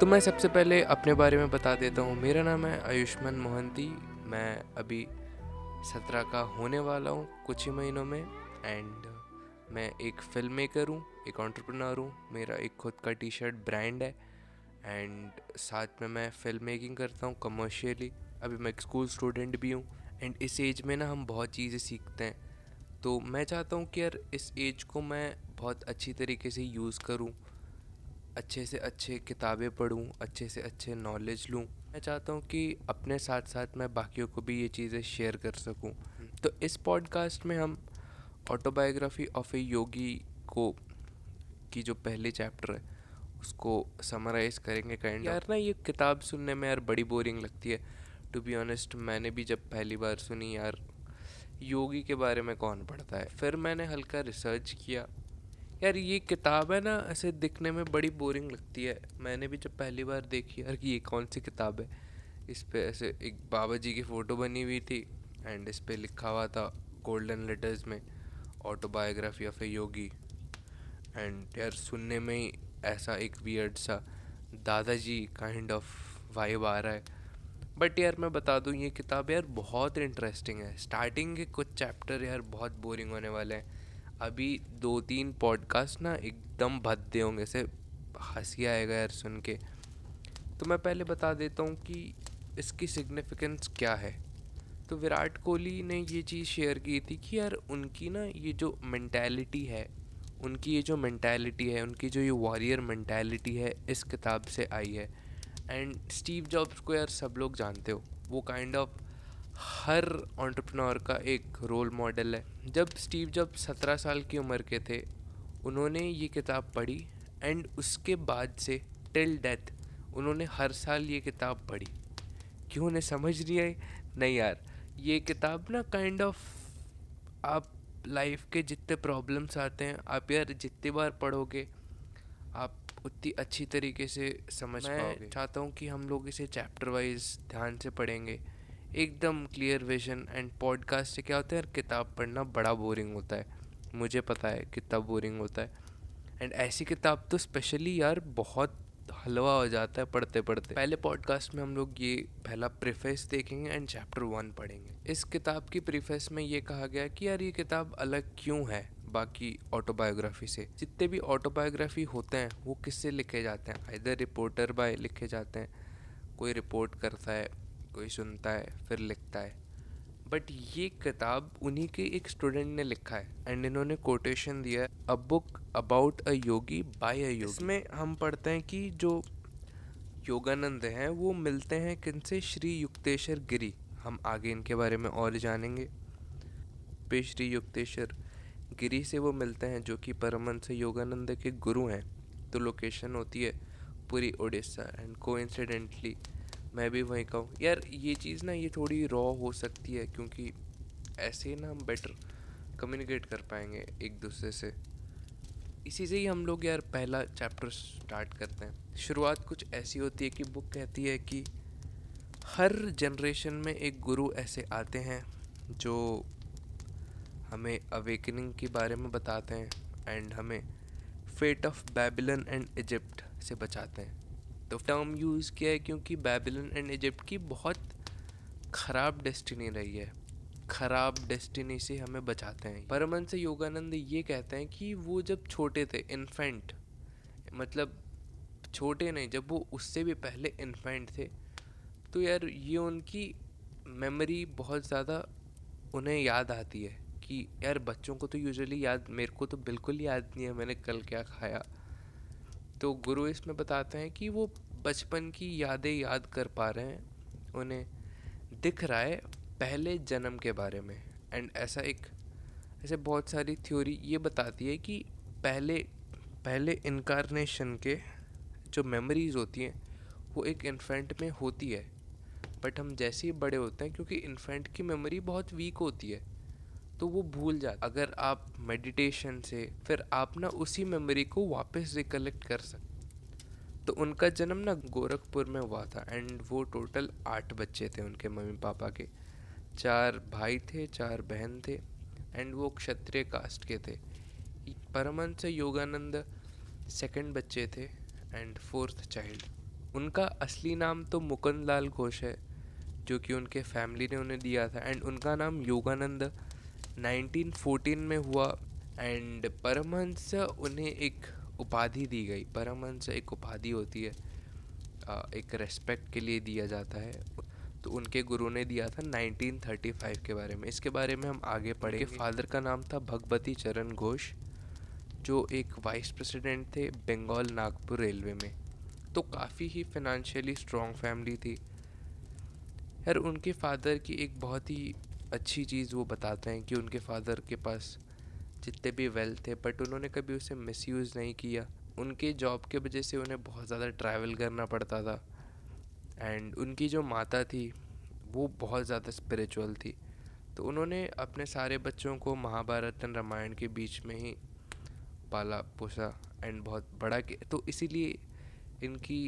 तो मैं सबसे पहले अपने बारे में बता देता हूँ। मेरा नाम है आयुष्मान मोहंती। मैं अभी सत्रह का होने वाला हूँ कुछ ही महीनों में। एंड मैं एक फ़िल्म मेकर हूँ, एक ऑन्टरप्रनर हूँ। मेरा एक खुद का टी शर्ट ब्रांड है। एंड साथ में मैं फ़िल्म मेकिंग करता हूँ कमर्शियली अभी मैं एक स्कूल स्टूडेंट भी हूँ। एंड इस एज में ना हम बहुत चीज़ें सीखते हैं। तो मैं चाहता हूँ कि यार इस एज को मैं बहुत अच्छी तरीके से यूज़ करूँ। अच्छे से अच्छे किताबें पढूँ अच्छे से अच्छे नॉलेज लूँ। मैं चाहता हूँ कि अपने साथ साथ मैं बाकियों को भी ये चीज़ें शेयर कर सकूँ। तो इस पॉडकास्ट में हम ऑटोबायोग्राफी ऑफ़ ए योगी को की जो पहले चैप्टर है उसको समराइज़ करेंगे काइंड यार ना ये किताब सुनने में यार बड़ी बोरिंग लगती है। टू बी ऑनेस्ट मैंने भी जब पहली बार सुनी यार योगी के बारे में कौन पढ़ता है? फिर मैंने हल्का रिसर्च किया यार, ये किताब है ना, ऐसे दिखने में बड़ी बोरिंग लगती है। मैंने भी जब पहली बार देखी, यार कि ये कौन सी किताब है? इस पर ऐसे एक बाबा जी की फ़ोटो बनी हुई थी एंड इस पर लिखा हुआ था गोल्डन लेटर्स में autobiography of a yogi and यार, सुनने में ही ऐसा एक वियर्ड सा, दादाजी काइंड ऑफ़ वाइब आ रहा है। बट यार, मैं बता दूँ, ये किताब यार बहुत इंटरेस्टिंग है। स्टार्टिंग के कुछ चैप्टर यार बहुत बोरिंग होने वाले हैं। अभी दो तीन पॉडकास्ट ना एकदम भद्दे होंगे से हँसी आएगा यार सुन के। तो मैं पहले बता देता हूँ कि इसकी सिग्निफिकेंस क्या है। तो विराट कोहली ने ये चीज़ शेयर की थी कि यार उनकी ना ये जो मैंटेलिटी है, उनकी ये जो मैंटेलिटी है, उनकी जो ये वॉरियर मैंटेलिटी है, इस किताब से आई है। एंड स्टीव जॉब्स को यार सब लोग जानते हो, वो काइंड kind ऑफ़ of हर ऑन्टरप्रनोर का एक रोल मॉडल है। जब स्टीव जब सत्रह साल की उम्र के थे उन्होंने ये किताब पढ़ी एंड उसके बाद से टिल डेथ उन्होंने हर साल ये किताब पढ़ी। क्यों उन्हें समझ नहीं आई? नहीं यार ये किताब ना काइंड ऑफ़ आप लाइफ के जितने प्रॉब्लम्स आते हैं आप यार जितनी बार पढ़ोगे आप उतनी अच्छी तरीके से समझ पाओगे। चाहता हूँ कि हम लोग इसे चैप्टर वाइज ध्यान से पढ़ेंगे। एकदम क्लियर विजन एंड पॉडकास्ट से क्या होता है किताब पढ़ना बड़ा बोरिंग होता है। मुझे पता है कितना बोरिंग होता है। एंड ऐसी किताब तो स्पेशली यार बहुत हलवा हो जाता है पढ़ते पढ़ते पहले पॉडकास्ट में हम लोग ये पहला प्रीफेस देखेंगे एंड चैप्टर वन पढ़ेंगे। इस किताब की प्रीफेस में ये कहा गया कि यार ये किताब अलग क्यों है बाकी ऑटोबायोग्राफी से। जितने भी ऑटोबायोग्राफी होते हैं, वो किससे लिखे जाते हैं? इधर रिपोर्टर बाय लिखे जाते हैं, कोई रिपोर्ट करता है कोई सुनता है, फिर लिखता है। बट ये किताब उन्हीं के एक स्टूडेंट ने लिखा है एंड इन्होंने कोटेशन दिया है a book about a yogi by a yogi इसमें हम पढ़ते हैं कि जो योगानंद हैं, वो मिलते हैं किनसे? श्री युक्तेश्वर गिरी। हम आगे इनके बारे में और जानेंगे। पे श्री युक्तेश्वर गिरी से वो मिलते हैं, जो कि परमंश योगानंद के गुरु हैं। तो लोकेशन होती है पूरी उड़ीसा एंड कोइंसिडेंटली मैं भी वहीं का हूँ। यार, ये चीज़ ना, ये थोड़ी रॉ हो सकती है क्योंकि ऐसे ना हम बेटर कम्युनिकेट कर पाएँगे एक दूसरे से। इसी से ही हम लोग यार पहला चैप्टर स्टार्ट करते हैं। शुरुआत कुछ ऐसी होती है कि बुक कहती है कि हर जनरेशन में एक गुरु ऐसे आते हैं जो हमें अवेकनिंग के बारे में बताते हैं एंड हमें fate of Babylon and Egypt से बचाते हैं। तो टर्म यूज़ किया है क्योंकि बेबीलोन एंड इजिप्ट की बहुत ख़राब डेस्टिनी रही है। ख़राब डेस्टिनी से हमें बचाते हैं। परमन से योगानंद ये कहते हैं कि वो जब छोटे थे इन्फेंट मतलब छोटे नहीं, जब वो उससे भी पहले इन्फेंट थे तो यार ये उनकी मेमोरी बहुत ज़्यादा उन्हें याद आती है कि यार बच्चों को तो यूजुअली याद, मेरे को तो बिल्कुल याद नहीं है मैंने कल क्या खाया। तो गुरु इसमें बताते हैं कि वो बचपन की यादें याद कर पा रहे हैं, उन्हें दिख रहा है पहले जन्म के बारे में। एंड ऐसा एक, ऐसे बहुत सारी थ्योरी ये बताती है कि पहले पहले इनकारनेशन के जो मेमोरीज होती हैं, वो एक इन्फेंट में होती है। बट हम जैसे ही बड़े होते हैं, क्योंकि इन्फेंट की मेमोरी बहुत वीक होती है। तो वो भूल जाते अगर आप मेडिटेशन से, फिर आप ना उसी मेमोरी को वापस रिकलेक्ट कर सकते तो उनका जन्म ना गोरखपुर में हुआ था एंड वो टोटल आठ बच्चे थे उनके मम्मी पापा के। चार भाई थे, चार बहन थे एंड वो क्षत्रिय कास्ट के थे। परमंश योगानंद सेकंड बच्चे थे एंड फोर्थ चाइल्ड उनका असली नाम तो मुकुंद लाल घोष है, जो कि उनके फैमिली ने उन्हें दिया था एंड उनका नाम योगानंद 1914 में हुआ एंड परमहंस उन्हें एक उपाधि दी गई। परमहंस एक उपाधि होती है एक रेस्पेक्ट के लिए दिया जाता है। तो उनके गुरु ने दिया था 1935 के बारे में। इसके बारे में हम आगे पढ़े फादर का नाम था भगवती चरण घोष जो एक वाइस प्रेसिडेंट थे बंगाल नागपुर रेलवे में। तो काफ़ी ही फिनंशियली स्ट्रॉन्ग फैमिली थी। यार उनके फादर की एक बहुत ही अच्छी चीज़ वो बताते हैं कि उनके फादर के पास जितने भी वेल्थ थे बट उन्होंने कभी उसे मिसयूज़ नहीं किया। उनके जॉब के वजह से उन्हें बहुत ज़्यादा ट्रैवल करना पड़ता था। एंड उनकी जो माता थी, वो बहुत ज़्यादा स्पिरिचुअल थी। तो उन्होंने अपने सारे बच्चों को महाभारत एंड रामायण के बीच में ही पाला पोसा एंड बहुत बड़ा किया। तो इसीलिए इनकी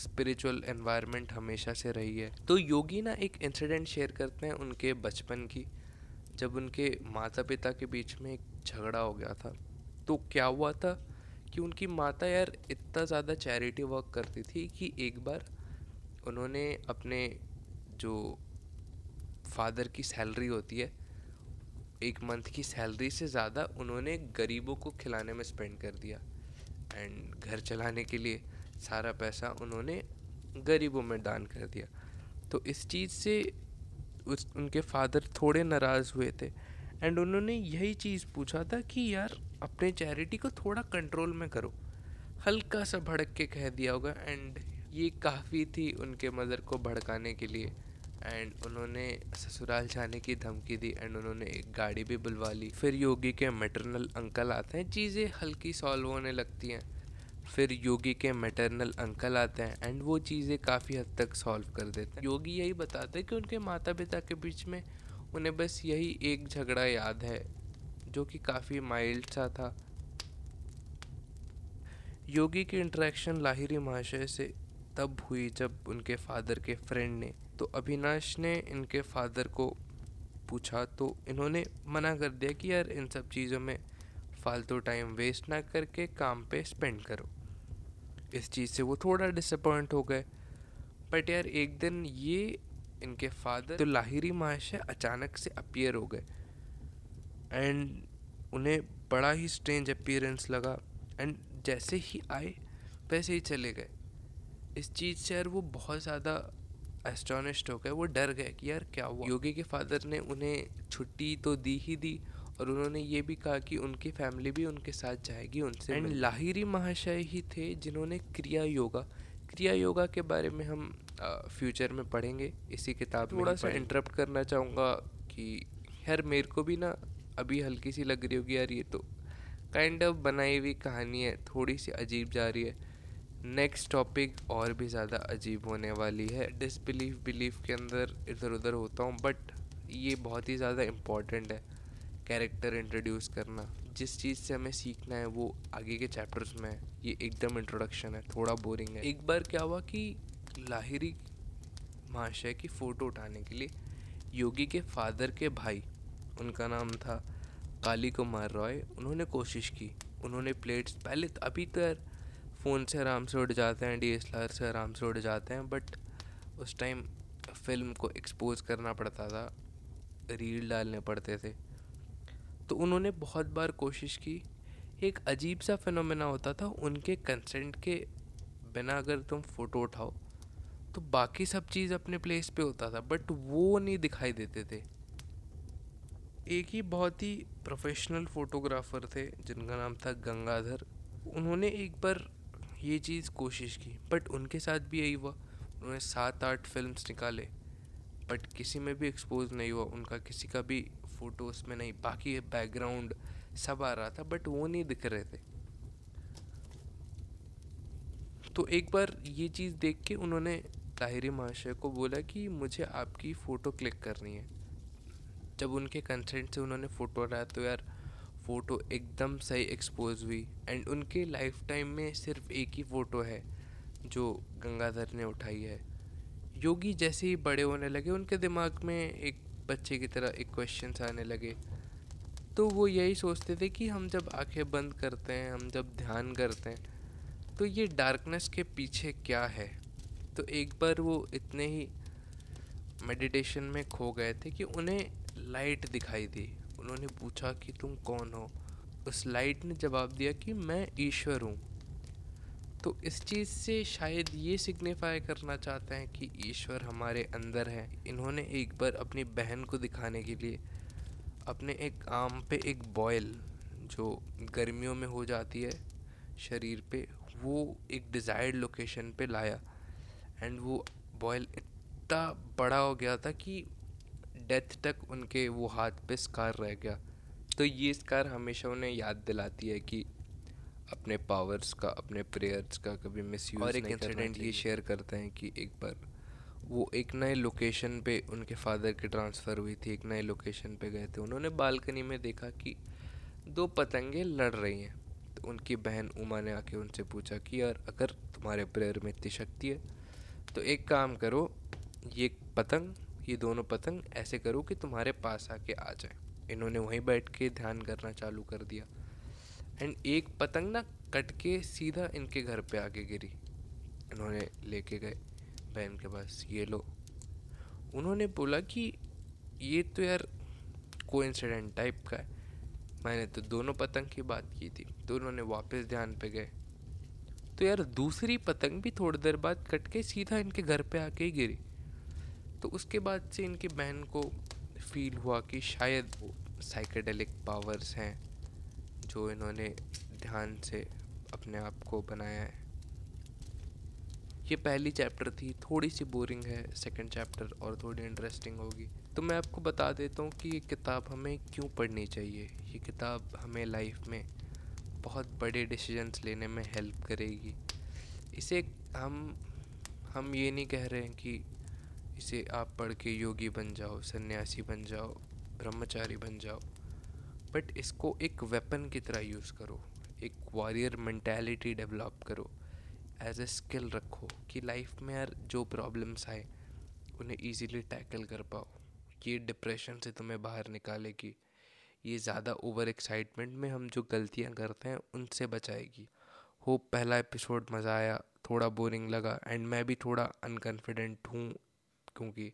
स्पिरिचुअल एनवायरनमेंट हमेशा से रही है। तो योगी ना एक इंसिडेंट शेयर करते हैं उनके बचपन की। जब उनके माता पिता के बीच में एक झगड़ा हो गया था तो क्या हुआ था कि उनकी माता यार इतना ज़्यादा चैरिटी वर्क करती थी कि एक बार उन्होंने अपने जो फादर की सैलरी होती है, एक मंथ की सैलरी से ज़्यादा उन्होंने गरीबों को खिलाने में स्पेंड कर दिया। एंड घर चलाने के लिए सारा पैसा उन्होंने गरीबों में दान कर दिया। तो इस चीज़ से उस, उनके फादर थोड़े नाराज़ हुए थे। एंड उन्होंने यही चीज़ पूछा था कि यार, अपने चैरिटी को थोड़ा कंट्रोल में करो। हल्का सा भड़क के कह दिया होगा, एंड ये काफ़ी थी उनके मदर को भड़काने के लिए। एंड उन्होंने ससुराल जाने की धमकी दी, एंड उन्होंने एक गाड़ी भी बुलवा ली। फिर योगी के मेटरनल अंकल आते हैं, चीज़ें हल्की सॉल्व होने लगती हैं। फिर योगी के मेटरनल अंकल आते हैं एंड वो चीज़ें काफ़ी हद तक सॉल्व कर देते हैं। योगी यही बताते हैं कि उनके माता पिता के बीच में उन्हें बस यही एक झगड़ा याद है, जो कि काफ़ी माइल्ड सा था। योगी की इंटरेक्शन लाहिरी महाशय से तब हुई जब उनके फादर के फ्रेंड ने। तो अभिनाश ने इनके फादर को पूछा तो इन्होंने मना कर दिया कि यार इन सब चीज़ों में फालतू टाइम वेस्ट ना करके काम पे स्पेंड करो। इस चीज़ से वो थोड़ा डिसअपॉइंट हो गए। बट यार, एक दिन ये इनके फादर तो लाहिरी महाशय अचानक से अपियर हो गए। एंड उन्हें बड़ा ही स्ट्रेंज अपियरेंस लगा। एंड जैसे ही आए, वैसे ही चले गए। इस चीज़ से यार वो बहुत ज़्यादा एस्टोनिश्ड हो गए। वो डर गए कि यार क्या हुआ? योगी के फादर ने उन्हें छुट्टी तो दी ही दी और उन्होंने ये भी कहा कि उनकी फैमिली भी उनके साथ जाएगी उनसे एंड लाहिरी महाशय ही थे जिन्होंने क्रिया योगा क्रिया योगा के बारे में हम फ्यूचर में पढ़ेंगे। इसी किताब में थोड़ा सा इंटरप्ट करना चाहूँगा कि यार मेरे को भी ना अभी हल्की सी लग रही होगी यार ये तो। काइंड ऑफ़ बनाई हुई कहानी है थोड़ी सी अजीब जा रही है। नेक्स्ट टॉपिक और भी ज़्यादा अजीब होने वाली है। डिसबिलीफ बिलीफ के अंदर इधर उधर होता हूँ बट ये बहुत ही ज़्यादा इंपॉर्टेंट है। कैरेक्टर इंट्रोड्यूस करना। जिस चीज़ से हमें सीखना है, वो आगे के चैप्टर्स में है। ये एकदम इंट्रोडक्शन है, थोड़ा बोरिंग है। एक बार क्या हुआ कि लाहिरी महाशय की फ़ोटो उठाने के लिए योगी के फादर के भाई, उनका नाम था काली कुमार रॉय, उन्होंने कोशिश की। उन्होंने प्लेट्स पहले तो अभी तो फ़ोन से आराम से उड़ जाते हैं डीएसएलआर से आराम से उड़ जाते हैं बट उस टाइम फ़िल्म को एक्सपोज करना पड़ता था रील डालने पड़ते थे। तो उन्होंने बहुत बार कोशिश की। एक अजीब सा फिनोमेना होता था, उनके कंसेंट के बिना अगर तुम फ़ोटो उठाओ तो बाकी सब चीज़ अपने प्लेस पे होता था बट वो नहीं दिखाई देते थे। एक ही बहुत ही प्रोफेशनल फ़ोटोग्राफ़र थे, जिनका नाम था गंगाधर। उन्होंने एक बार ये चीज़ कोशिश की बट उनके साथ भी यही हुआ। उन्होंने सात आठ फिल्म्स निकाले। बट किसी में भी एक्सपोज नहीं हुआ, उनका किसी का भी फ़ोटो उसमें नहीं, बाकी बैकग्राउंड सब आ रहा था बट वो नहीं दिख रहे थे। तो एक बार ये चीज़ देख के उन्होंने ताहिरी महाशय को बोला कि मुझे आपकी फ़ोटो क्लिक करनी है। जब उनके कंसेंट से उन्होंने फ़ोटो लाया तो यार फ़ोटो एकदम सही एक्सपोज हुई। एंड उनके लाइफ टाइम में सिर्फ़ एक ही फ़ोटो है, जो गंगाधर ने उठाई है। योगी जैसे ही बड़े होने लगे, उनके दिमाग में एक बच्चे की तरह एक क्वेश्चन आने लगे। तो वो यही सोचते थे कि हम जब आँखें बंद करते हैं, हम जब ध्यान करते हैं तो ये डार्कनेस के पीछे क्या है? तो एक बार वो इतने ही मेडिटेशन में खो गए थे कि उन्हें लाइट दिखाई दी। उन्होंने पूछा कि तुम कौन हो? उस लाइट ने जवाब दिया कि मैं ईश्वर हूँ। तो इस चीज़ से शायद ये सिग्निफाई करना चाहते हैं कि ईश्वर हमारे अंदर है। इन्होंने एक बार अपनी बहन को दिखाने के लिए अपने एक आम पे एक बॉयल जो गर्मियों में हो जाती है शरीर पे, वो एक डिज़ायर्ड लोकेशन पे लाया। एंड वो बॉयल इतना बड़ा हो गया था कि डेथ तक उनके वो हाथ पे स्कार रह गया। तो ये स्कार हमेशा उन्हें याद दिलाती है कि अपने पावर्स का अपने प्रेयर्स का कभी मिस और एक इंसिडेंट ये शेयर करते हैं कि एक बार वो एक नए लोकेशन पे उनके फादर की ट्रांसफ़र हुई थी एक नए लोकेशन पे गए थे। उन्होंने बालकनी में देखा कि दो पतंगे लड़ रही हैं। तो उनकी बहन उमा ने आके उनसे पूछा कि यार अगर तुम्हारे प्रेयर में इतनी शक्ति है तो एक काम करो ये पतंग ये दोनों पतंग ऐसे करो कि तुम्हारे पास आके आ जाए। इन्होंने वहीं बैठ के ध्यान करना चालू कर दिया। एंड एक पतंग ना कट के सीधा इनके घर पे आके गिरी। इन्होंने लेके गए बहन के पास, ये लो। उन्होंने बोला कि, ये तो यार को टाइप का है। मैंने तो दोनों पतंग की बात की थी तो उन्होंने वापस ध्यान पे गए। तो यार दूसरी पतंग भी थोड़ी देर बाद कट के सीधा इनके घर पे आके ही गिरी। तो उसके बाद से इनकी बहन को फील हुआ कि शायद वो साइकेडेलिक पावर्स हैं। जो इन्होंने ध्यान से अपने आप को बनाया है। ये पहली चैप्टर थी थोड़ी सी बोरिंग है सेकंड चैप्टर और थोड़ी इंटरेस्टिंग होगी। तो मैं आपको बता देता हूँ कि ये किताब हमें क्यों पढ़नी चाहिए? ये किताब हमें लाइफ में बहुत बड़े डिसीजंस लेने में हेल्प करेगी। इसे हम हम ये नहीं कह रहे हैं कि इसे आप पढ़ के योगी बन जाओ, सन्यासी बन जाओ, ब्रह्मचारी बन जाओ। बट इसको एक वेपन की तरह यूज़ करो, एक वॉरियर मैंटेलिटी डेवलप करो एज ए स्किल रखो कि लाइफ में यार जो प्रॉब्लम्स आए, उन्हें इजीली टैकल कर पाओ। ये डिप्रेशन से तुम्हें बाहर निकालेगी। ये ज़्यादा ओवर एक्साइटमेंट में हम जो गलतियाँ करते हैं, उनसे बचाएगी। होप पहला एपिसोड मज़ा आया, थोड़ा बोरिंग लगा एंड मैं भी थोड़ा अनकन्फिडेंट हूँ, क्योंकि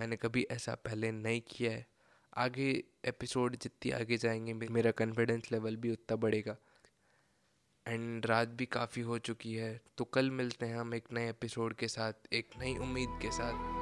मैंने कभी ऐसा पहले नहीं किया है। आगे एपिसोड जितनी आगे जाएँगे मेरा कॉन्फिडेंस लेवल भी उतना बढ़ेगा। एंड रात भी काफ़ी हो चुकी है तो कल मिलते हैं हम एक नए एपिसोड के साथ, एक नई उम्मीद के साथ।